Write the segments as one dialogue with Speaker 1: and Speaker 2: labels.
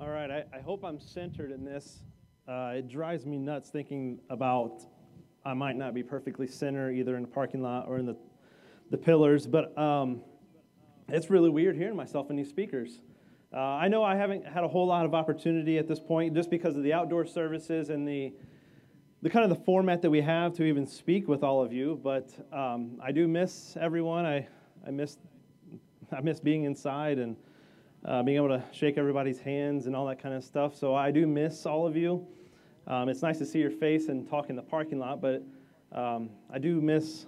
Speaker 1: All right, I, I hope I'm centered in this. Uh, it drives me nuts thinking about I might not be perfectly centered either in the parking lot or in the, the pillars, but um, it's really weird hearing myself in these speakers. Uh, I know I haven't had a whole lot of opportunity at this point just because of the outdoor services and the, the kind of the format that we have to even speak with all of you, but um, I do miss everyone. I, I, miss, I miss being inside and uh, being able to shake everybody's hands and all that kind of stuff. So I do miss all of you. Um, it's nice to see your face and talk in the parking lot, but um, I do miss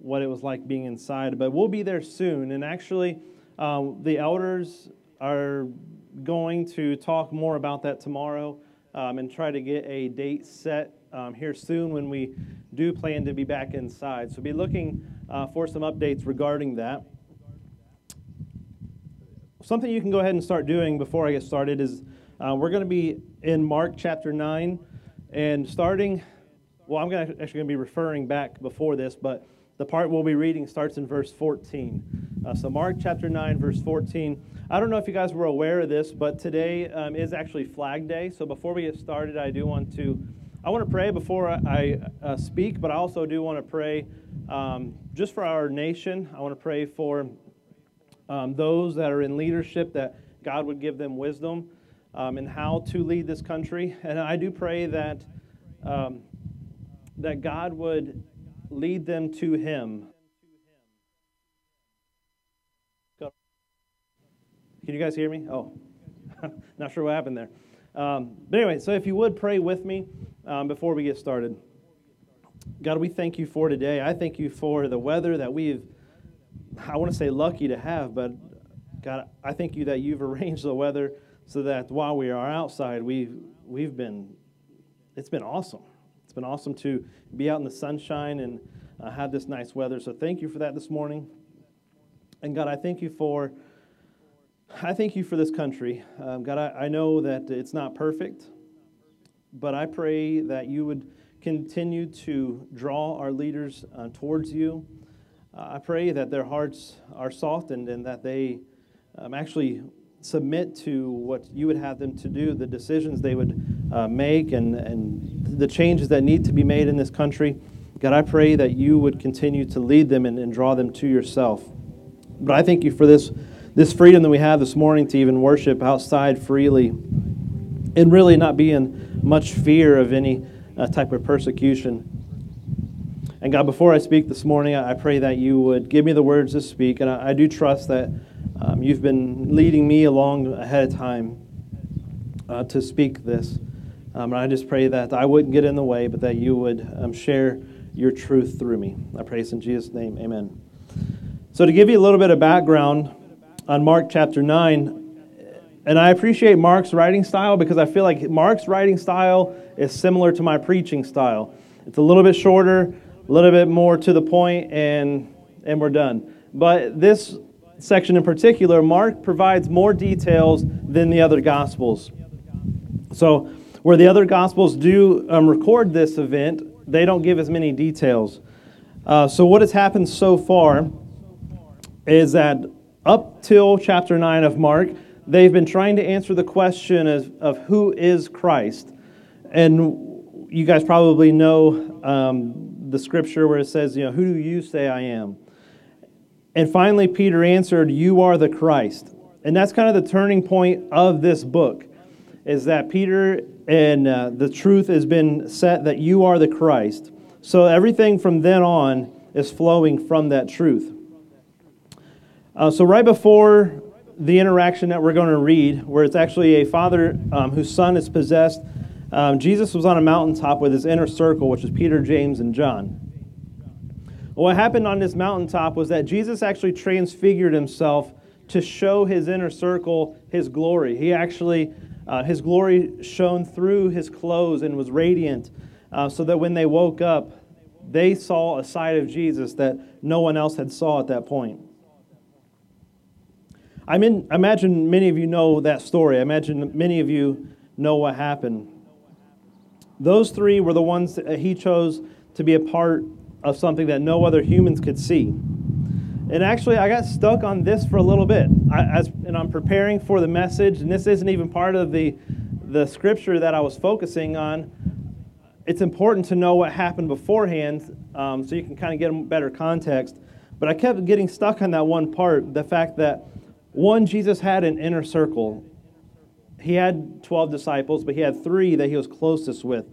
Speaker 1: what it was like being inside. But we'll be there soon. And actually, um, the elders are going to talk more about that tomorrow um, and try to get a date set um, here soon when we do plan to be back inside. So be looking uh, for some updates regarding that something you can go ahead and start doing before I get started is uh, we're going to be in Mark chapter 9 and starting, well, I'm gonna, actually going to be referring back before this, but the part we'll be reading starts in verse 14. Uh, so, Mark chapter 9, verse 14. I don't know if you guys were aware of this, but today um, is actually Flag Day. So, before we get started, I do want to. I want to pray before I uh, speak, but I also do want to pray um, just for our nation. I want to pray for um, those that are in leadership, that God would give them wisdom um, in how to lead this country. And I do pray that, um, that God would lead them to Him. Can you guys hear me? Oh, not sure what happened there. Um, but anyway, so if you would pray with me um, before we get started. God, we thank you for today. I thank you for the weather that we've I want to say lucky to have, but God, I thank you that you've arranged the weather so that while we are outside, we've, we've been, it's been awesome. It's been awesome to be out in the sunshine and uh, have this nice weather. So thank you for that this morning. And God, I thank you for, I thank you for this country. Um, God, I, I know that it's not perfect, but I pray that you would continue to draw our leaders uh, towards you. Uh, I pray that their hearts are softened and that they um, actually submit to what you would have them to do, the decisions they would uh, make, and, and the changes that need to be made in this country. God, I pray that you would continue to lead them and, and draw them to yourself. But I thank you for this, this freedom that we have this morning to even worship outside freely and really not be in much fear of any uh, type of persecution. And God, before I speak this morning, I pray that you would give me the words to speak. And I, I do trust that um, you've been leading me along ahead of time uh, to speak this. Um, and I just pray that I wouldn't get in the way, but that you would um, share your truth through me. I pray this in Jesus' name. Amen. So, to give you a little bit of background on Mark chapter 9, and I appreciate Mark's writing style because I feel like Mark's writing style is similar to my preaching style. It's a little bit shorter, a little bit more to the point, and, and we're done. But this section in particular, Mark provides more details than the other Gospels. So, where the other Gospels do um, record this event, they don't give as many details. Uh, so, what has happened so far is that up till chapter 9 of Mark, they've been trying to answer the question of, of who is Christ. And you guys probably know um, the scripture where it says, you know, who do you say I am? And finally, Peter answered, You are the Christ. And that's kind of the turning point of this book, is that Peter and uh, the truth has been set that you are the Christ. So everything from then on is flowing from that truth. Uh, so, right before the interaction that we're going to read, where it's actually a father um, whose son is possessed um, Jesus was on a mountaintop with his inner circle, which was Peter, James, and John. What happened on this mountaintop was that Jesus actually transfigured himself to show his inner circle his glory. He actually, uh, his glory shone through his clothes and was radiant, uh, so that when they woke up, they saw a side of Jesus that no one else had saw at that point. I mean, imagine many of you know that story. I imagine many of you know what happened. Those three were the ones that he chose to be a part of something that no other humans could see. And actually, I got stuck on this for a little bit. I, as, and I'm preparing for the message, and this isn't even part of the, the scripture that I was focusing on. It's important to know what happened beforehand um, so you can kind of get a better context. But I kept getting stuck on that one part the fact that, one, Jesus had an inner circle. He had 12 disciples, but he had three that he was closest with.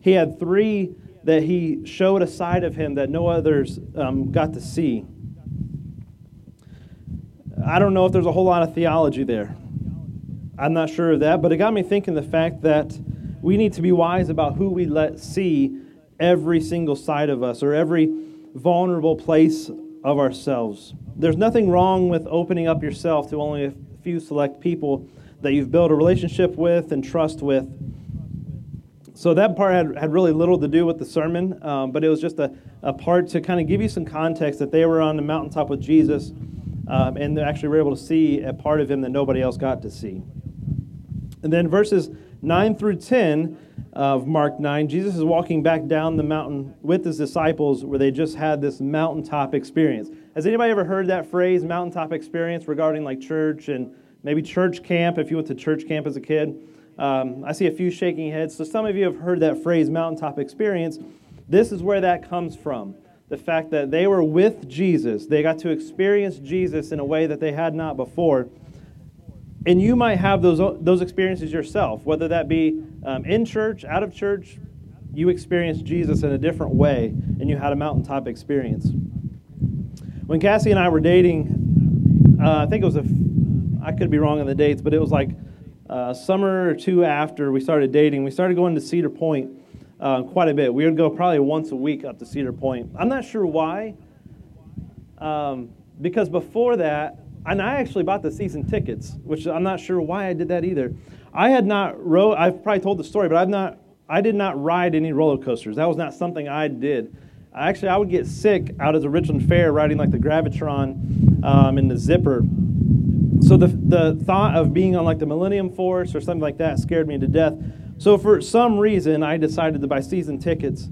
Speaker 1: He had three that he showed a side of him that no others um, got to see. I don't know if there's a whole lot of theology there. I'm not sure of that, but it got me thinking the fact that we need to be wise about who we let see every single side of us or every vulnerable place of ourselves. There's nothing wrong with opening up yourself to only a few select people that you've built a relationship with and trust with. So that part had, had really little to do with the sermon, um, but it was just a, a part to kind of give you some context that they were on the mountaintop with Jesus um, and they actually were able to see a part of him that nobody else got to see. And then verses 9 through 10 of Mark 9, Jesus is walking back down the mountain with his disciples where they just had this mountaintop experience. Has anybody ever heard that phrase, mountaintop experience, regarding like church and maybe church camp if you went to church camp as a kid? Um, I see a few shaking heads. So some of you have heard that phrase, mountaintop experience. This is where that comes from. The fact that they were with Jesus, they got to experience Jesus in a way that they had not before. And you might have those, those experiences yourself, whether that be um, in church, out of church, you experienced Jesus in a different way and you had a mountaintop experience. When Cassie and I were dating, uh, I think it was a, I could be wrong on the dates, but it was like uh, summer or two after we started dating, we started going to Cedar Point uh, quite a bit. We would go probably once a week up to Cedar Point. I'm not sure why, um, because before that, and I actually bought the season tickets, which I'm not sure why I did that either. I had not rode. I've probably told the story, but I've not. I did not ride any roller coasters. That was not something I did. Actually, I would get sick out at the Richland Fair riding like the Gravitron um, and the Zipper so the, the thought of being on like the Millennium Force or something like that scared me to death. So for some reason, I decided to buy season tickets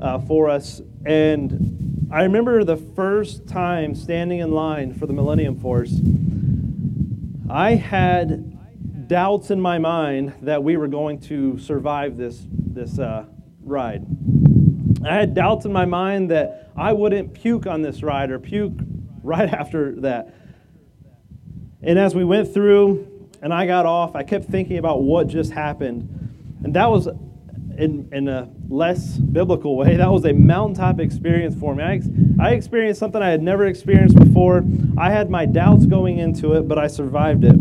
Speaker 1: uh, for us. And I remember the first time standing in line for the Millennium Force, I had doubts in my mind that we were going to survive this, this uh, ride. I had doubts in my mind that I wouldn't puke on this ride or puke right after that. And as we went through and I got off, I kept thinking about what just happened. And that was, in, in a less biblical way, that was a mountaintop experience for me. I, I experienced something I had never experienced before. I had my doubts going into it, but I survived it.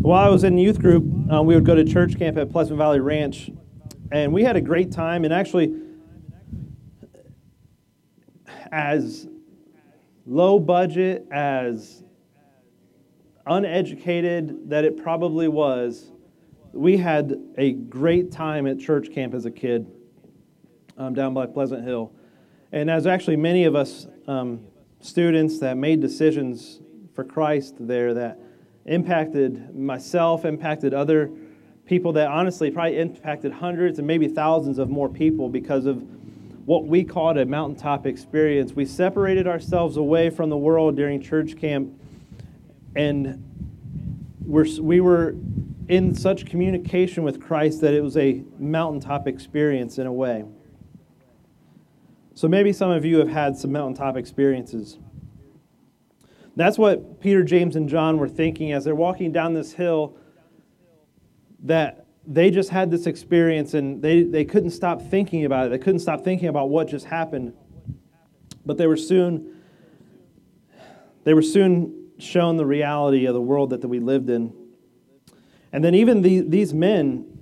Speaker 1: While I was in youth group, um, we would go to church camp at Pleasant Valley Ranch, and we had a great time. And actually, as low budget as uneducated that it probably was, we had a great time at church camp as a kid um, down by Pleasant Hill. And as actually many of us um, students that made decisions for Christ there that impacted myself, impacted other people that honestly probably impacted hundreds and maybe thousands of more people because of what we called a mountaintop experience. We separated ourselves away from the world during church camp and we're, we were in such communication with Christ that it was a mountaintop experience in a way. So maybe some of you have had some mountaintop experiences. That's what Peter, James, and John were thinking as they're walking down this hill, that they just had this experience and they, they couldn't stop thinking about it. They couldn't stop thinking about what just happened. But they were soon they were soon shown the reality of the world that, that we lived in. And then, even the, these men,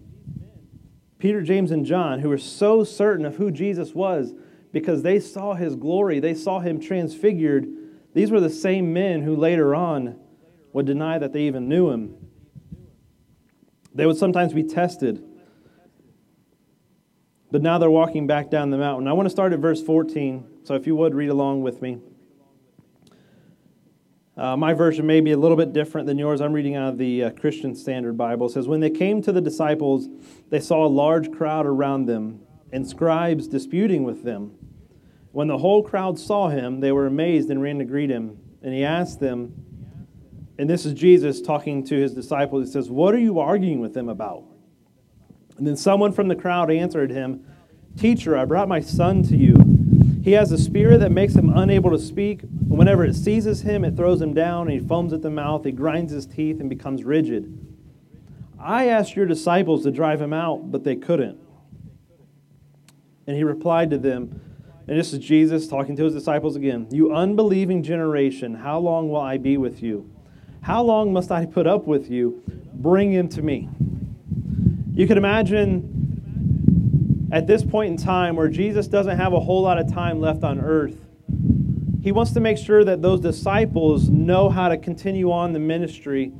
Speaker 1: Peter, James, and John, who were so certain of who Jesus was because they saw his glory, they saw him transfigured, these were the same men who later on would deny that they even knew him. They would sometimes be tested. But now they're walking back down the mountain. I want to start at verse 14, so if you would read along with me. Uh, my version may be a little bit different than yours. I'm reading out of the uh, Christian Standard Bible. It says, When they came to the disciples, they saw a large crowd around them and scribes disputing with them. When the whole crowd saw him, they were amazed and ran to greet him. And he asked them, and this is Jesus talking to his disciples. He says, What are you arguing with them about? And then someone from the crowd answered him, Teacher, I brought my son to you. He has a spirit that makes him unable to speak. Whenever it seizes him, it throws him down, and he foams at the mouth, he grinds his teeth, and becomes rigid. I asked your disciples to drive him out, but they couldn't. And he replied to them, and this is Jesus talking to his disciples again You unbelieving generation, how long will I be with you? How long must I put up with you? Bring him to me. You can imagine at this point in time where Jesus doesn't have a whole lot of time left on earth. He wants to make sure that those disciples know how to continue on the ministry,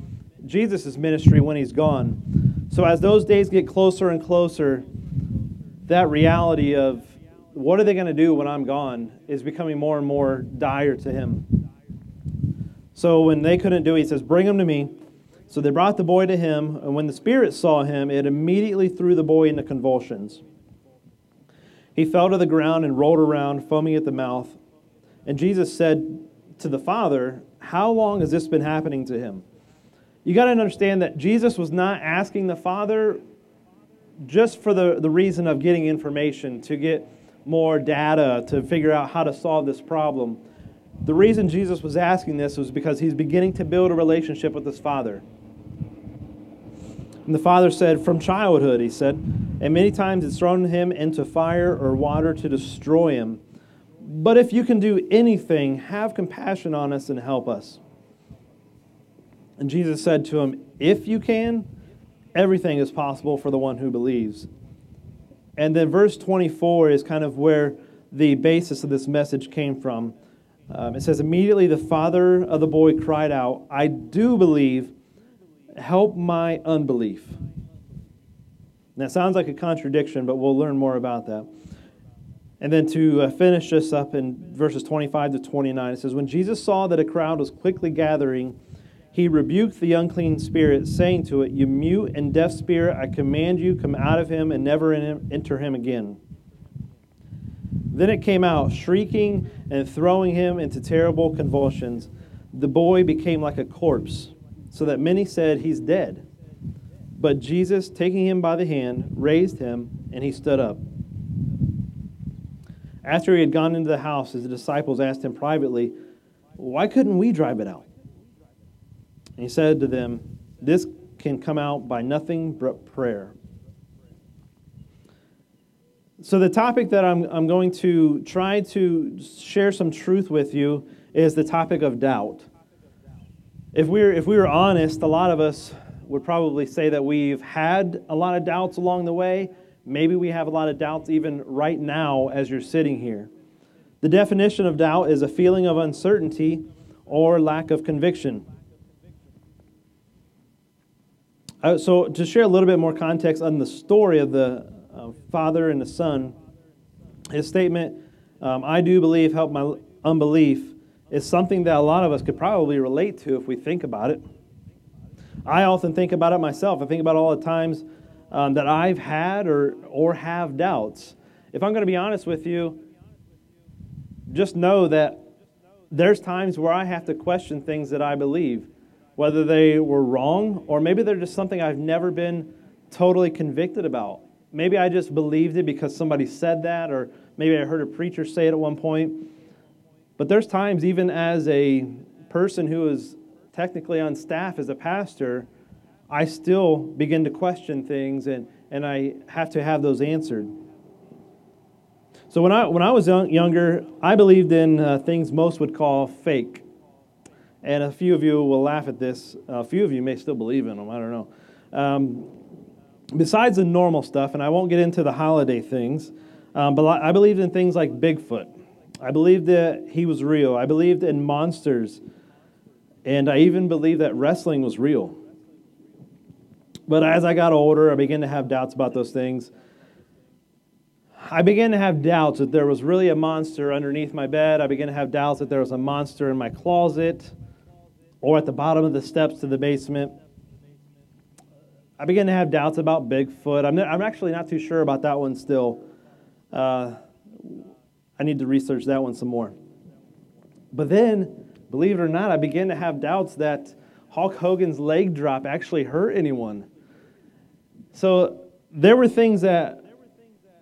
Speaker 1: Jesus' ministry, when he's gone. So as those days get closer and closer, that reality of what are they going to do when I'm gone is becoming more and more dire to him. So when they couldn't do it, he says, Bring him to me. So they brought the boy to him, and when the spirit saw him, it immediately threw the boy into convulsions. He fell to the ground and rolled around, foaming at the mouth. And Jesus said to the father, How long has this been happening to him? You got to understand that Jesus was not asking the father just for the, the reason of getting information, to get more data, to figure out how to solve this problem. The reason Jesus was asking this was because he's beginning to build a relationship with his father. And the father said, From childhood, he said, and many times it's thrown him into fire or water to destroy him. But if you can do anything, have compassion on us and help us. And Jesus said to him, If you can, everything is possible for the one who believes. And then verse 24 is kind of where the basis of this message came from. Um, it says, Immediately the father of the boy cried out, I do believe, help my unbelief. And that sounds like a contradiction, but we'll learn more about that. And then to uh, finish this up in verses 25 to 29, it says, When Jesus saw that a crowd was quickly gathering, he rebuked the unclean spirit, saying to it, You mute and deaf spirit, I command you, come out of him and never enter him again. Then it came out, shrieking and throwing him into terrible convulsions. The boy became like a corpse, so that many said, He's dead. But Jesus, taking him by the hand, raised him, and he stood up. After he had gone into the house, his disciples asked him privately, Why couldn't we drive it out? And he said to them, This can come out by nothing but prayer. So, the topic that I'm, I'm going to try to share some truth with you is the topic of doubt. If we were, if we were honest, a lot of us would probably say that we've had a lot of doubts along the way. Maybe we have a lot of doubts even right now as you're sitting here. The definition of doubt is a feeling of uncertainty or lack of conviction. Uh, so, to share a little bit more context on the story of the uh, father and the son, his statement, um, I do believe, help my unbelief, is something that a lot of us could probably relate to if we think about it. I often think about it myself. I think about all the times um, that I've had or, or have doubts. If I'm going to be honest with you, just know that there's times where I have to question things that I believe, whether they were wrong or maybe they're just something I've never been totally convicted about. Maybe I just believed it because somebody said that, or maybe I heard a preacher say it at one point. But there's times, even as a person who is technically on staff as a pastor, I still begin to question things and, and I have to have those answered. So when I, when I was young, younger, I believed in uh, things most would call fake. And a few of you will laugh at this. A few of you may still believe in them. I don't know. Um, besides the normal stuff, and I won't get into the holiday things, um, but I believed in things like Bigfoot. I believed that he was real. I believed in monsters. And I even believed that wrestling was real. But as I got older, I began to have doubts about those things. I began to have doubts that there was really a monster underneath my bed. I began to have doubts that there was a monster in my closet or at the bottom of the steps to the basement. I began to have doubts about Bigfoot. I'm, I'm actually not too sure about that one still. Uh, I need to research that one some more. But then, believe it or not, I began to have doubts that Hulk Hogan's leg drop actually hurt anyone. So there were things that,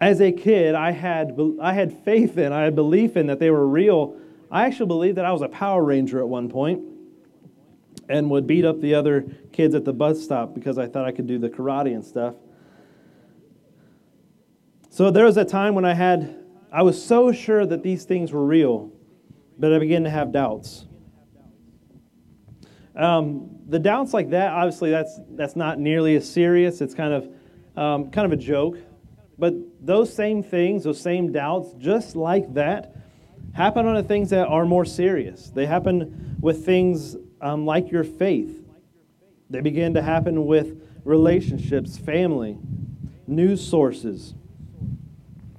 Speaker 1: as a kid, I had, I had faith in, I had belief in that they were real. I actually believed that I was a Power Ranger at one point and would beat up the other kids at the bus stop because I thought I could do the karate and stuff. So there was a time when I had, I was so sure that these things were real, but I began to have doubts. Um, the doubts like that, obviously, that's that's not nearly as serious. It's kind of um, kind of a joke, but those same things, those same doubts, just like that, happen on the things that are more serious. They happen with things um, like your faith. They begin to happen with relationships, family, news sources.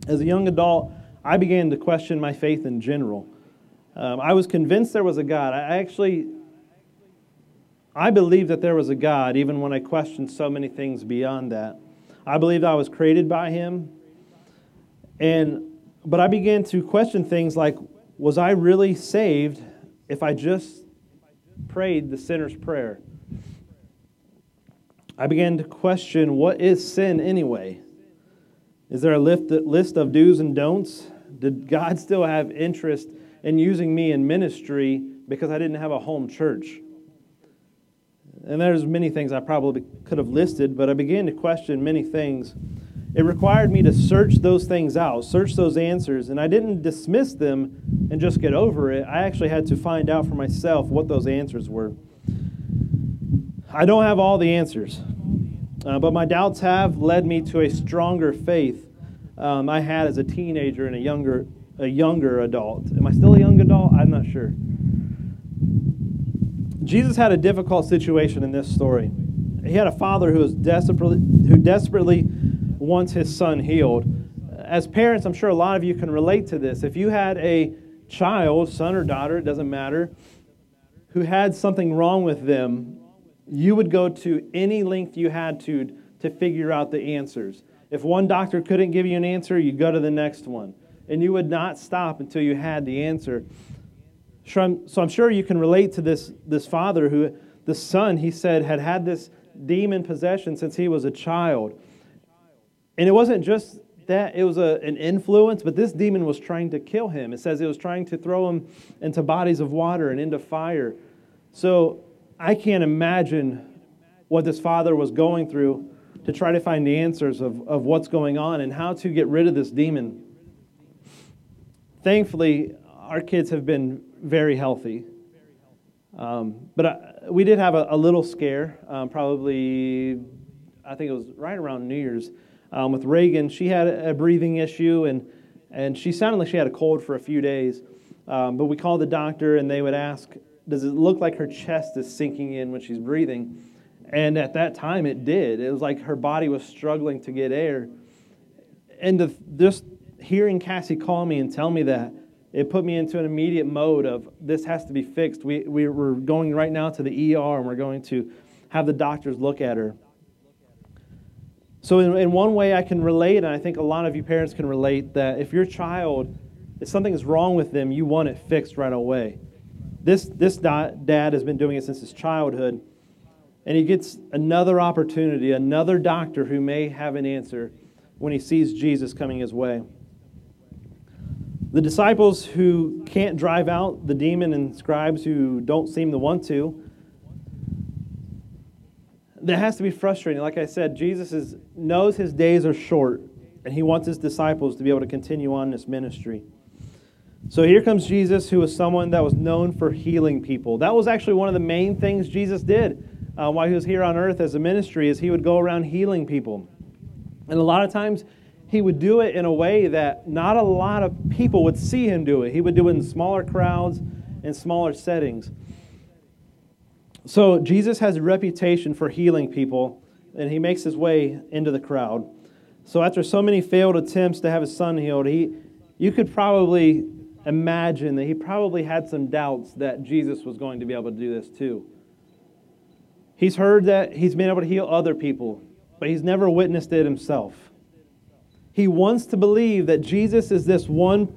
Speaker 1: As a young adult, I began to question my faith in general. Um, I was convinced there was a God. I actually, I believed that there was a God, even when I questioned so many things beyond that. I believed I was created by Him, and but I began to question things like, was I really saved if I just prayed the sinner's prayer. I began to question what is sin anyway? Is there a list of do's and don'ts? Did God still have interest in using me in ministry because I didn't have a home church? And there's many things I probably could have listed, but I began to question many things. It required me to search those things out, search those answers, and I didn't dismiss them and just get over it. I actually had to find out for myself what those answers were. I don't have all the answers, uh, but my doubts have led me to a stronger faith um, I had as a teenager and a younger, a younger adult. Am I still a young adult? I'm not sure. Jesus had a difficult situation in this story. He had a father who was desperately, who desperately wants his son healed. As parents, I'm sure a lot of you can relate to this. If you had a child, son or daughter, it doesn't matter, who had something wrong with them, you would go to any length you had to to figure out the answers. If one doctor couldn't give you an answer, you'd go to the next one. And you would not stop until you had the answer. So I'm, sure you can relate to this, this father who, the son, he said, had had this demon possession since he was a child. And it wasn't just that, it was a, an influence, but this demon was trying to kill him. It says it was trying to throw him into bodies of water and into fire. So I can't imagine what this father was going through to try to find the answers of, of what's going on and how to get rid of this demon. Thankfully, our kids have been very healthy. Um, but I, we did have a, a little scare, um, probably, I think it was right around New Year's, um, with Reagan. She had a, breathing issue, and, and she sounded like she had a cold for a few days. Um, but we called the doctor, and they would ask, Does it look like her chest is sinking in when she's breathing? And at that time, it did. It was like her body was struggling to get air. And the, just hearing Cassie call me and tell me that, it put me into an immediate mode of this has to be fixed. We, we, we're going right now to the ER and we're going to have the doctors look at her. So, in, in one way, I can relate, and I think a lot of you parents can relate, that if your child, if something is wrong with them, you want it fixed right away. This, this dad has been doing it since his childhood, and he gets another opportunity, another doctor who may have an answer when he sees Jesus coming his way. The disciples who can't drive out the demon and scribes who don't seem to want to, that has to be frustrating. Like I said, Jesus is, knows his days are short, and he wants his disciples to be able to continue on this ministry. So here comes Jesus, who was someone that was known for healing people. That was actually one of the main things Jesus did uh, while he was here on earth as a ministry, is he would go around healing people. And a lot of times, he would do it in a way that not a lot of people would see him do it. He would do it in smaller crowds and smaller settings. So Jesus has a reputation for healing people, and he makes his way into the crowd. So after so many failed attempts to have his son healed, he, you could probably imagine that he probably had some doubts that Jesus was going to be able to do this too. He's heard that he's been able to heal other people, but he's never witnessed it himself. He wants to believe that Jesus is this one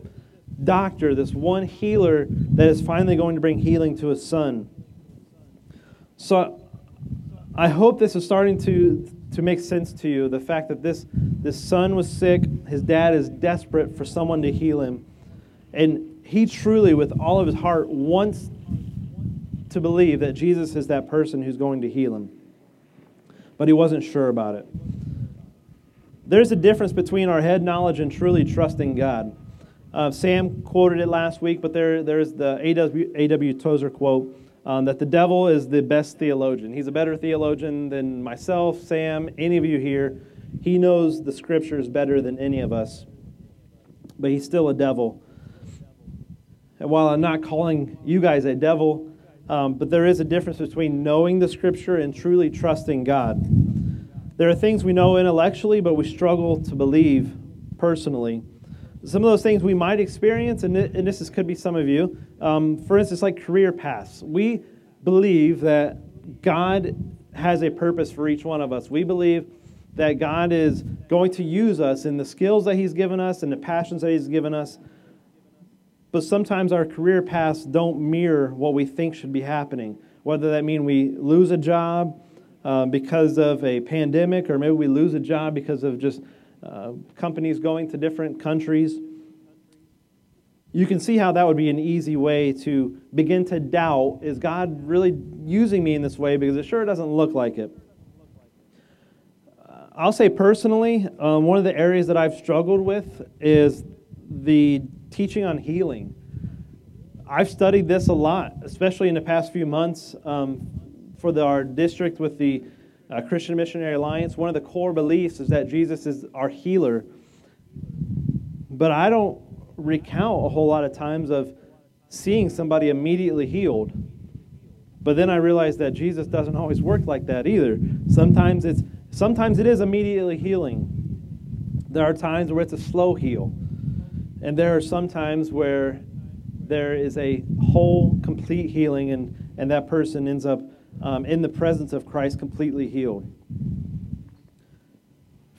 Speaker 1: doctor, this one healer that is finally going to bring healing to his son. So I hope this is starting to, to make sense to you. The fact that this, this son was sick, his dad is desperate for someone to heal him. And he truly, with all of his heart, wants to believe that Jesus is that person who's going to heal him. But he wasn't sure about it. There's a difference between our head knowledge and truly trusting God. Uh, Sam quoted it last week, but there, there's the A.W. A.W. Tozer quote um, that the devil is the best theologian. He's a better theologian than myself, Sam, any of you here. He knows the scriptures better than any of us, but he's still a devil. And while I'm not calling you guys a devil, um, but there is a difference between knowing the scripture and truly trusting God. There are things we know intellectually, but we struggle to believe personally. Some of those things we might experience, and, this is, could be some of you, um, for instance, like career paths. We believe that God has a purpose for each one of us. We believe that God is going to use us in the skills that He's given us and the passions that He's given us. But sometimes our career paths don't mirror what we think should be happening. Whether that mean we lose a job um, because of a pandemic, or maybe we lose a job because of just uh, companies going to different countries. You can see how that would be an easy way to begin to doubt is God really using me in this way? Because it sure doesn't look like it. Uh, I'll say personally, um, one of the areas that I've struggled with is the teaching on healing. I've studied this a lot, especially in the past few months um, for the, our district with the uh, Christian Missionary Alliance, one of the core beliefs is that Jesus is our healer. But I don't recount a whole lot of times of seeing somebody immediately healed. But then I realized that Jesus doesn't always work like that either. Sometimes it's sometimes it is immediately healing. There are times where it's a slow heal. And there are some times where there is a whole complete healing and, and that person ends up um, in the presence of Christ, completely healed.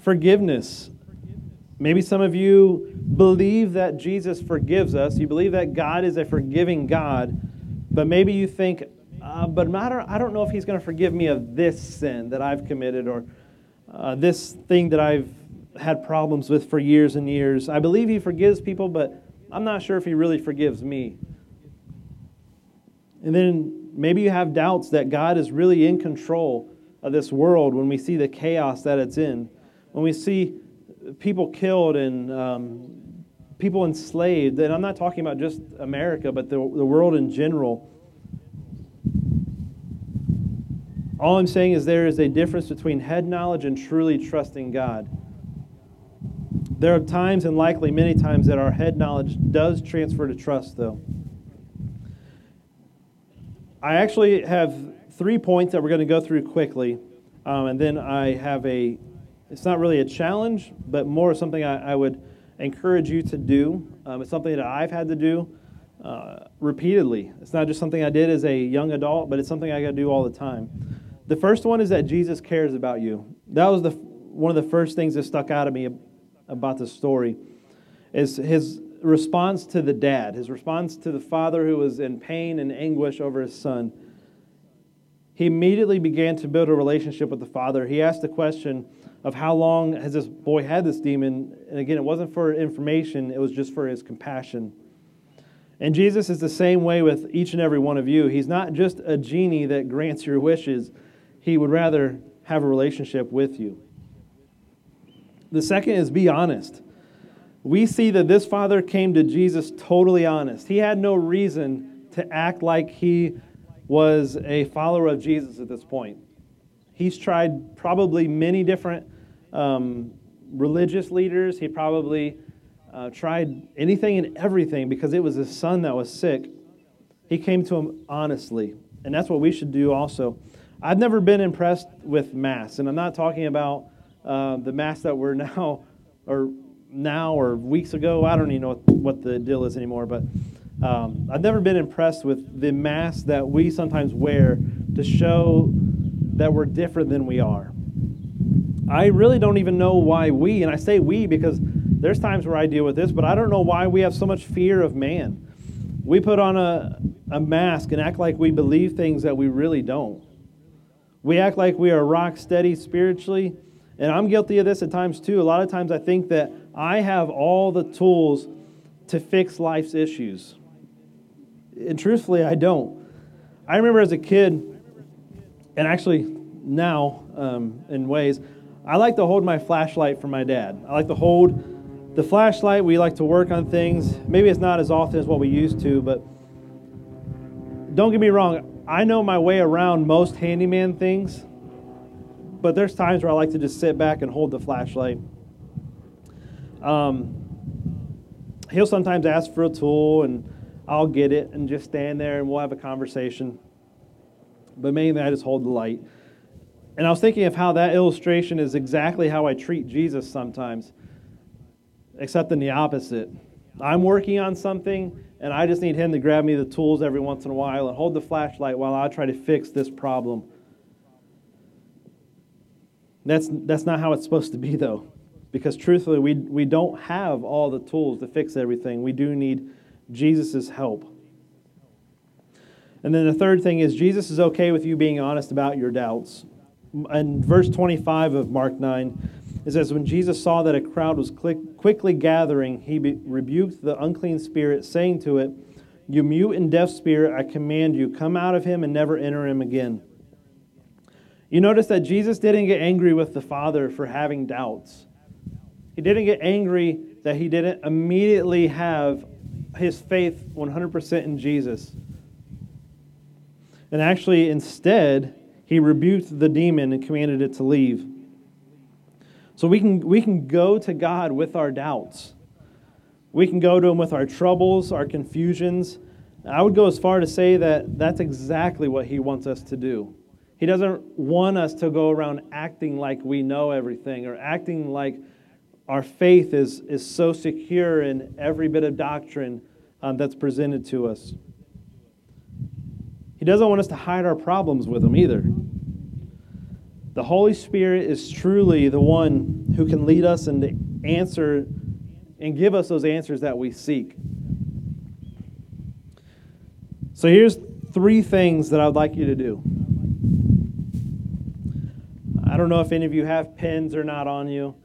Speaker 1: Forgiveness. Maybe some of you believe that Jesus forgives us. You believe that God is a forgiving God, but maybe you think, uh, but matter, I don't know if He's going to forgive me of this sin that I've committed or uh, this thing that I've had problems with for years and years. I believe He forgives people, but I'm not sure if He really forgives me. And then maybe you have doubts that God is really in control of this world when we see the chaos that it's in, when we see people killed and um, people enslaved. And I'm not talking about just America, but the, the world in general. All I'm saying is there is a difference between head knowledge and truly trusting God. There are times, and likely many times, that our head knowledge does transfer to trust, though. I actually have three points that we're going to go through quickly, um, and then I have a. It's not really a challenge, but more something I, I would encourage you to do. Um, it's something that I've had to do uh, repeatedly. It's not just something I did as a young adult, but it's something I got to do all the time. The first one is that Jesus cares about you. That was the one of the first things that stuck out of me about the story. Is his response to the dad, his response to the father who was in pain and anguish over his son, he immediately began to build a relationship with the father. He asked the question of how long has this boy had this demon? And again, it wasn't for information, it was just for his compassion. And Jesus is the same way with each and every one of you. He's not just a genie that grants your wishes, he would rather have a relationship with you. The second is be honest we see that this father came to Jesus totally honest. He had no reason to act like he was a follower of Jesus at this point. He's tried probably many different um, religious leaders. He probably uh, tried anything and everything because it was his son that was sick. He came to him honestly, and that's what we should do also. I've never been impressed with mass, and I'm not talking about uh, the mass that we're now, or now or weeks ago. I don't even know what, the deal is anymore, but um, I've never been impressed with the mask that we sometimes wear to show that we're different than we are. I really don't even know why we, and I say we because There's times where I deal with this, but I don't know why we have so much fear of man. We put on a, a mask and act like we believe things that we really don't. We act like we are rock steady spiritually. And I'm guilty of this at times too. A lot of times I think that I have all the tools to fix life's issues. And truthfully, I don't. I remember as a kid, and actually now um, in ways, I like to hold my flashlight for my dad. I like to hold the flashlight. We like to work on things. Maybe it's not as often as what we used to, but don't get me wrong. I know my way around most handyman things, but there's times where I like to just sit back and hold the flashlight. Um, he'll sometimes ask for a tool, and I'll get it and just stand there and we'll have a conversation. But mainly, I just hold the light. And I was thinking of how that illustration is exactly how I treat Jesus sometimes, except in the opposite. I'm working on something, and I just need him to grab me the tools every once in a while and hold the flashlight while I try to fix this problem. That's, that's not how it's supposed to be, though, because truthfully, we, we don't have all the tools to fix everything. We do need Jesus' help. And then the third thing is Jesus is okay with you being honest about your doubts in verse 25 of Mark 9, it says, When Jesus saw that a crowd was quickly gathering, he rebuked the unclean spirit, saying to it, You mute and deaf spirit, I command you, come out of him and never enter him again. You notice that Jesus didn't get angry with the Father for having doubts. He didn't get angry that he didn't immediately have his faith 100% in Jesus. And actually, instead, he rebuked the demon and commanded it to leave. So we can, we can go to God with our doubts. We can go to Him with our troubles, our confusions. I would go as far to say that that's exactly what He wants us to do. He doesn't want us to go around acting like we know everything or acting like our faith is, is so secure in every bit of doctrine um, that's presented to us. He doesn't want us to hide our problems with Him either. The Holy Spirit is truly the one who can lead us and answer and give us those answers that we seek. So here's three things that I'd like you to do. I don't know if any of you have pens or not on you.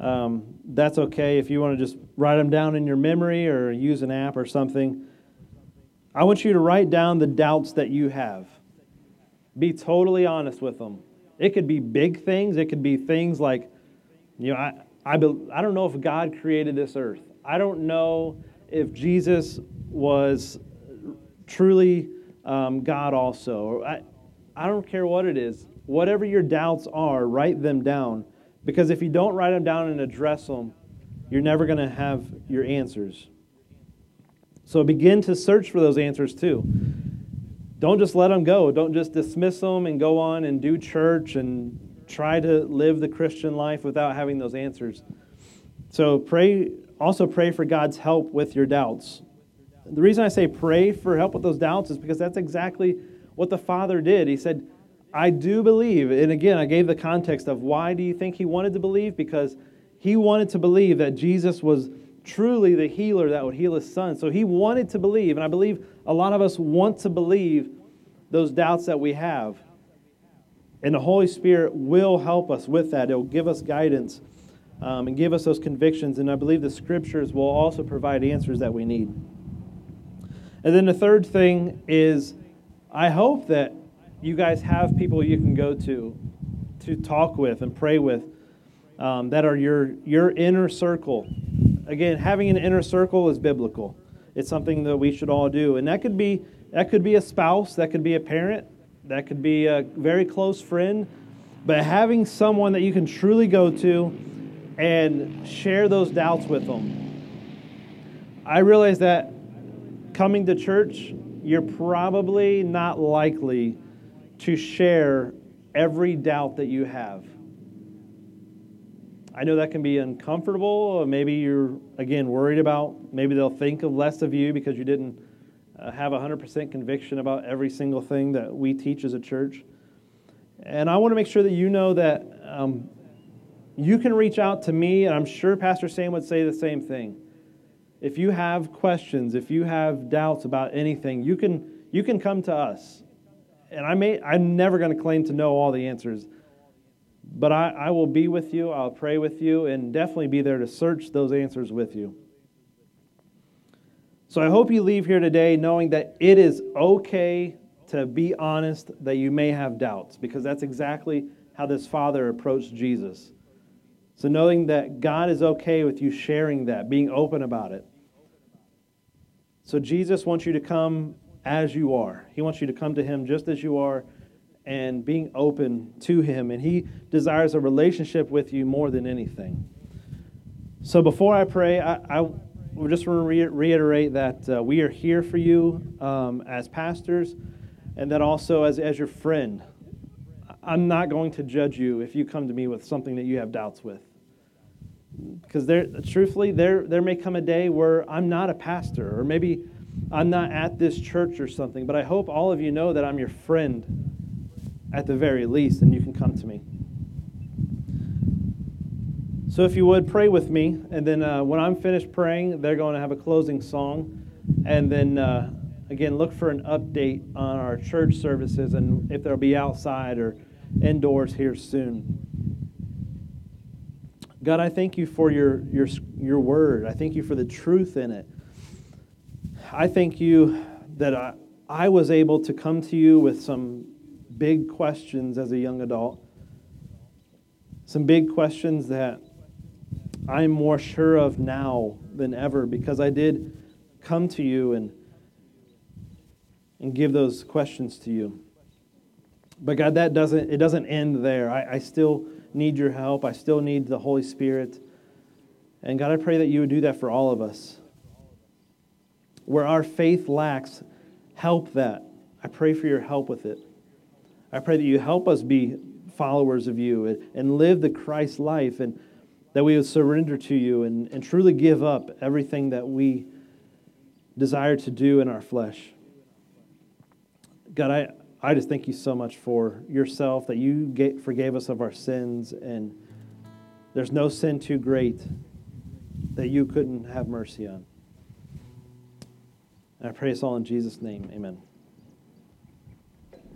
Speaker 1: Um, that's okay if you want to just write them down in your memory or use an app or something. I want you to write down the doubts that you have. Be totally honest with them. It could be big things, it could be things like, you know, I, I, be, I don't know if God created this earth. I don't know if Jesus was truly um, God also. I, I don't care what it is. Whatever your doubts are, write them down. Because if you don't write them down and address them, you're never going to have your answers. So begin to search for those answers too. Don't just let them go. Don't just dismiss them and go on and do church and try to live the Christian life without having those answers. So pray also pray for God's help with your doubts. The reason I say pray for help with those doubts is because that's exactly what the Father did. He said, I do believe. And again, I gave the context of why do you think he wanted to believe? Because he wanted to believe that Jesus was truly the healer that would heal his son. So he wanted to believe, and I believe a lot of us want to believe those doubts that we have. And the Holy Spirit will help us with that. It will give us guidance um, and give us those convictions. And I believe the scriptures will also provide answers that we need. And then the third thing is I hope that you guys have people you can go to to talk with and pray with um, that are your, your inner circle again, having an inner circle is biblical. It's something that we should all do. And that could be that could be a spouse, that could be a parent, that could be a very close friend. But having someone that you can truly go to and share those doubts with them. I realize that coming to church, you're probably not likely to share every doubt that you have. I know that can be uncomfortable. Maybe you're, again, worried about, maybe they'll think of less of you because you didn't uh, have 100% conviction about every single thing that we teach as a church. And I want to make sure that you know that um, you can reach out to me, and I'm sure Pastor Sam would say the same thing. If you have questions, if you have doubts about anything, you can, you can come to us. And I may, I'm never going to claim to know all the answers, but I, I will be with you, I'll pray with you, and definitely be there to search those answers with you. So I hope you leave here today knowing that it is okay to be honest that you may have doubts, because that's exactly how this father approached Jesus. So, knowing that God is okay with you sharing that, being open about it. So, Jesus wants you to come as you are. He wants you to come to Him just as you are and being open to Him. And He desires a relationship with you more than anything. So, before I pray, I, I just want to re- reiterate that uh, we are here for you um, as pastors and that also as, as your friend. I'm not going to judge you if you come to me with something that you have doubts with. Because there, truthfully, there, there may come a day where I'm not a pastor, or maybe I'm not at this church or something, but I hope all of you know that I'm your friend at the very least, and you can come to me. So, if you would, pray with me, and then uh, when I'm finished praying, they're going to have a closing song, and then uh, again, look for an update on our church services and if they'll be outside or indoors here soon. God, I thank you for your, your, your word. I thank you for the truth in it. I thank you that I, I was able to come to you with some big questions as a young adult, some big questions that I'm more sure of now than ever because I did come to you and, and give those questions to you. But God, that doesn't it doesn't end there. I, I still need your help. I still need the Holy Spirit. And God, I pray that you would do that for all of us. Where our faith lacks, help that. I pray for your help with it. I pray that you help us be followers of you and, and live the Christ life and that we would surrender to you and, and truly give up everything that we desire to do in our flesh. God, I, I just thank you so much for yourself, that you get, forgave us of our sins, and there's no sin too great that you couldn't have mercy on. And I pray this all in Jesus' name. Amen.